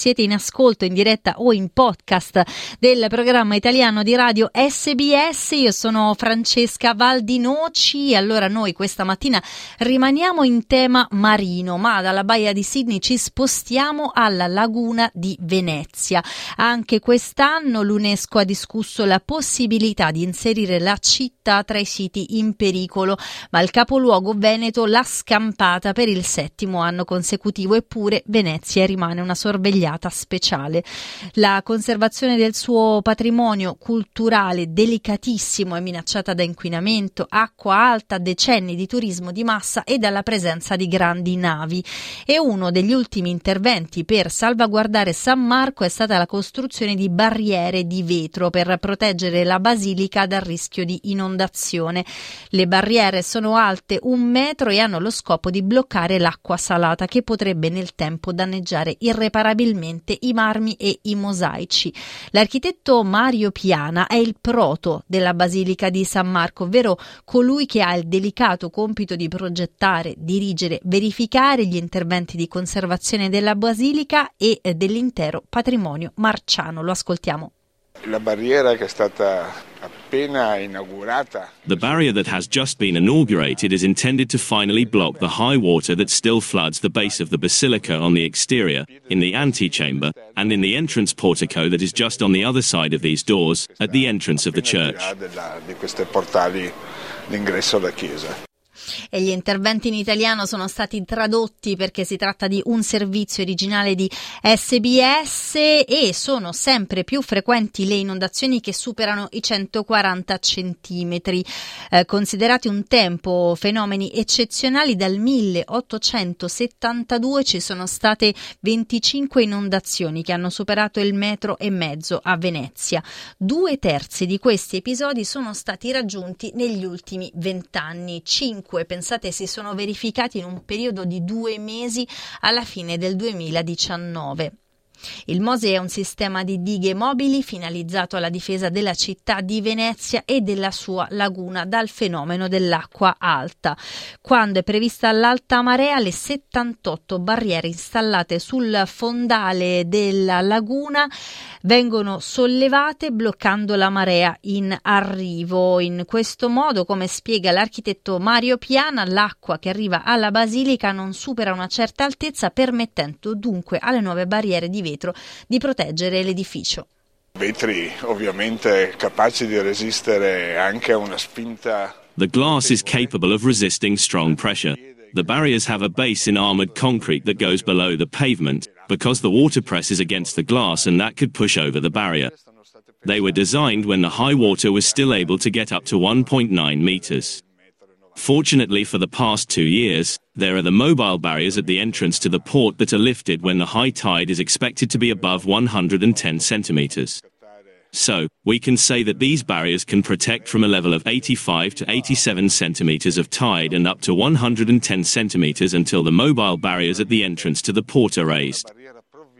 Siete in ascolto in diretta o in podcast del programma italiano di radio SBS. Io sono Francesca Valdinoci. Allora, noi questa mattina rimaniamo in tema marino, ma dalla baia di Sydney ci spostiamo alla laguna di Venezia. Anche quest'anno l'UNESCO ha discusso la possibilità di inserire la città tra i siti in pericolo, ma il capoluogo veneto l'ha scampata per il settimo anno consecutivo, eppure Venezia rimane una sorveglianza speciale. La conservazione del suo patrimonio culturale delicatissimo è minacciata da inquinamento, acqua alta, decenni di turismo di massa e dalla presenza di grandi navi. E uno degli ultimi interventi per salvaguardare San Marco è stata la costruzione di barriere di vetro per proteggere la basilica dal rischio di inondazione. Le barriere sono alte un metro e hanno lo scopo di bloccare l'acqua salata che potrebbe nel tempo danneggiare irreparabilmente ulteriormente i marmi e i mosaici. L'architetto Mario Piana è il proto della Basilica di San Marco, ovvero colui che ha il delicato compito di progettare, dirigere, verificare gli interventi di conservazione della Basilica e dell'intero patrimonio marciano. Lo ascoltiamo. La barriera che è stata. The barrier that has just been inaugurated is intended to finally block the high water that still floods the base of the basilica on the exterior, in the antechamber, and in the entrance portico that is just on the other side of these doors, at the entrance of the church. E gli interventi in italiano sono stati tradotti perché si tratta di un servizio originale di SBS e sono sempre più frequenti le inondazioni che superano i 140 centimetri. Eh, considerati un tempo fenomeni eccezionali, dal 1872 ci sono state 25 inondazioni che hanno superato il metro e mezzo a Venezia. Due terzi di questi episodi sono stati raggiunti negli ultimi vent'anni, cinque pensate, si sono verificati in un periodo di due mesi alla fine del 2019. Il MOSE è un sistema di dighe mobili finalizzato alla difesa della città di Venezia e della sua laguna dal fenomeno dell'acqua alta. Quando è prevista l'alta marea, le 78 barriere installate sul fondale della laguna vengono sollevate bloccando la marea in arrivo. In questo modo, come spiega l'architetto Mario Piana, l'acqua che arriva alla basilica non supera una certa altezza, permettendo dunque alle nuove barriere di vetro di proteggere l'edificio. Vetri ovviamente capaci di resistere anche a una spinta. The glass is capable of resisting strong pressure. The barriers have a base in armored concrete that goes below the pavement because the water presses against the glass and that could push over the barrier. They were designed when the high water was still able to get up to 1.9 meters. Fortunately for the past two years, there are the mobile barriers at the entrance to the port that are lifted when the high tide is expected to be above 110 centimeters. So, we can say that these barriers can protect from a level of 85 to 87 centimeters of tide and up to 110 centimeters until the mobile barriers at the entrance to the port are raised.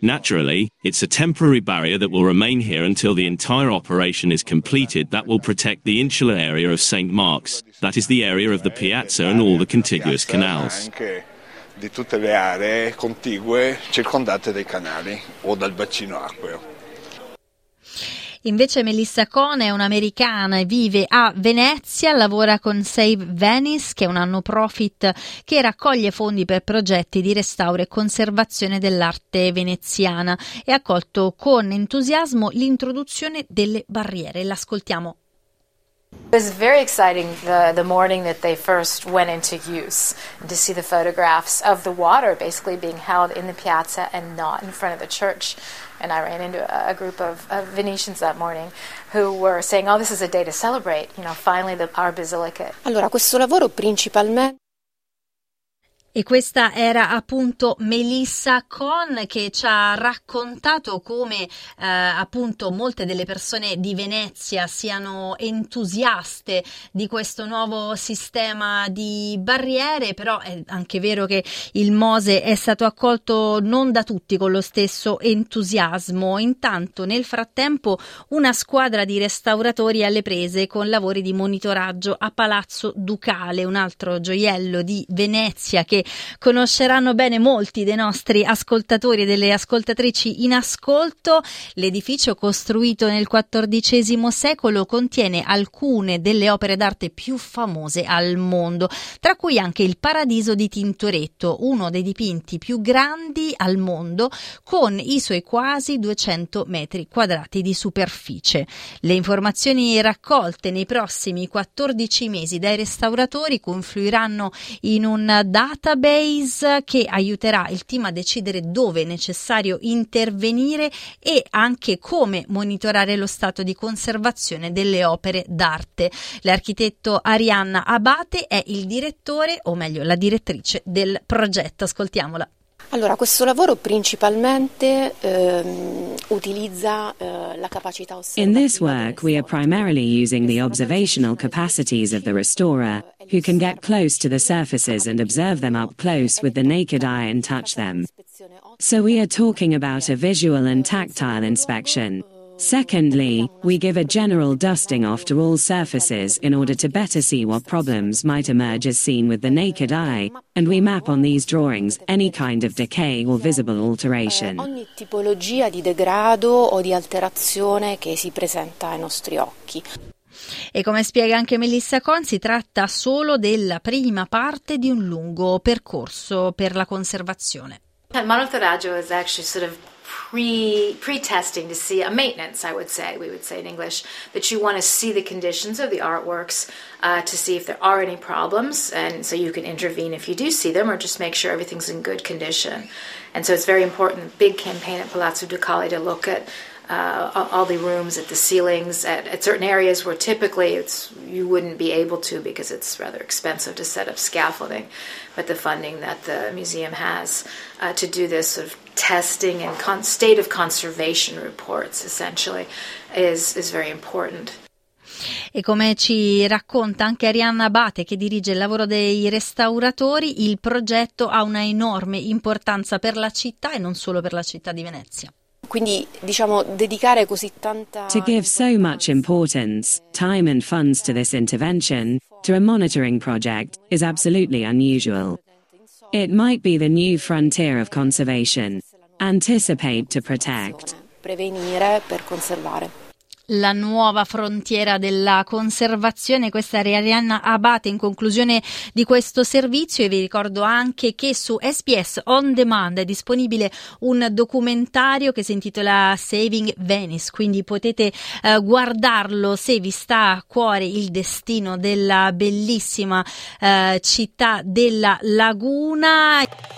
Naturally, it's a temporary barrier that will remain here until the entire operation is completed that will protect the insular area of St. Mark's, that is the area of the piazza and all the contiguous canals. di tutte le aree contigue circondate dai canali o dal bacino acqueo. Invece Melissa Cone è un'americana e vive a Venezia, lavora con Save Venice, che è un non profit che raccoglie fondi per progetti di restauro e conservazione dell'arte veneziana e ha accolto con entusiasmo l'introduzione delle barriere. L'ascoltiamo. It was very exciting the, the morning that they first went into use to see the photographs of the water basically being held in the piazza and not in front of the church. And I ran into a, group of, of, Venetians that morning who were saying, oh, this is a day to celebrate, you know, finally the, our basilica. Allora, questo lavoro principalmente E questa era appunto Melissa Con che ci ha raccontato come eh, appunto molte delle persone di Venezia siano entusiaste di questo nuovo sistema di barriere, però è anche vero che il Mose è stato accolto non da tutti con lo stesso entusiasmo. Intanto nel frattempo una squadra di restauratori alle prese con lavori di monitoraggio a Palazzo Ducale, un altro gioiello di Venezia che conosceranno bene molti dei nostri ascoltatori e delle ascoltatrici in ascolto. L'edificio costruito nel XIV secolo contiene alcune delle opere d'arte più famose al mondo, tra cui anche il Paradiso di Tintoretto, uno dei dipinti più grandi al mondo, con i suoi quasi 200 metri quadrati di superficie. Le informazioni raccolte nei prossimi 14 mesi dai restauratori confluiranno in un database che aiuterà il team a decidere dove è necessario intervenire e anche come monitorare lo stato di conservazione delle opere d'arte. L'architetto Arianna Abate è il direttore, o meglio la direttrice del progetto. Ascoltiamola. Allora, questo lavoro principalmente ehm, utilizza eh, la capacità osservativa. In this work, we are primarily using the observational capacities of the restorer, who can get close to the surfaces and observe them up close with the naked eye and touch them. So we are talking about a visual and tactile inspection. Secondly, we give a general dusting off to all surfaces in order to better see what problems might emerge as seen with the naked eye, and we map on these drawings any kind of decay or visible alteration. E come spiega anche Melissa Con, si tratta solo della prima parte di un lungo percorso per la conservazione. Il monitoraggio is actually sort of pre pre testing to see a maintenance, I would say, we would say in English, that you want to see the conditions of the artworks uh, to see if there are any problems, and so you can intervene if you do see them, or just make sure everything's in good condition. And so it's very important. Big campaign at Palazzo Ducali to look at uh, all the rooms at the ceilings at, at, certain areas where typically it's you wouldn't be able to because it's rather expensive to set up scaffolding but the funding that the museum has uh, to do this sort of testing and con- state of conservation reports essentially is, is very important. E come ci racconta anche Arianna Abate, che dirige il lavoro dei restauratori, il progetto ha una enorme importanza per la città e non solo per la città di Venezia. Quindi diciamo dedicare così tanta To give so much importance, time and funds to this intervention, to a monitoring project, is absolutely unusual. It might be the new frontier of conservation. Anticipate to protect. prevenire per conservare. La nuova frontiera della conservazione. Questa è Arianna Abate in conclusione di questo servizio e vi ricordo anche che su SPS On Demand è disponibile un documentario che si intitola Saving Venice, quindi potete eh, guardarlo se vi sta a cuore il destino della bellissima eh, città della laguna.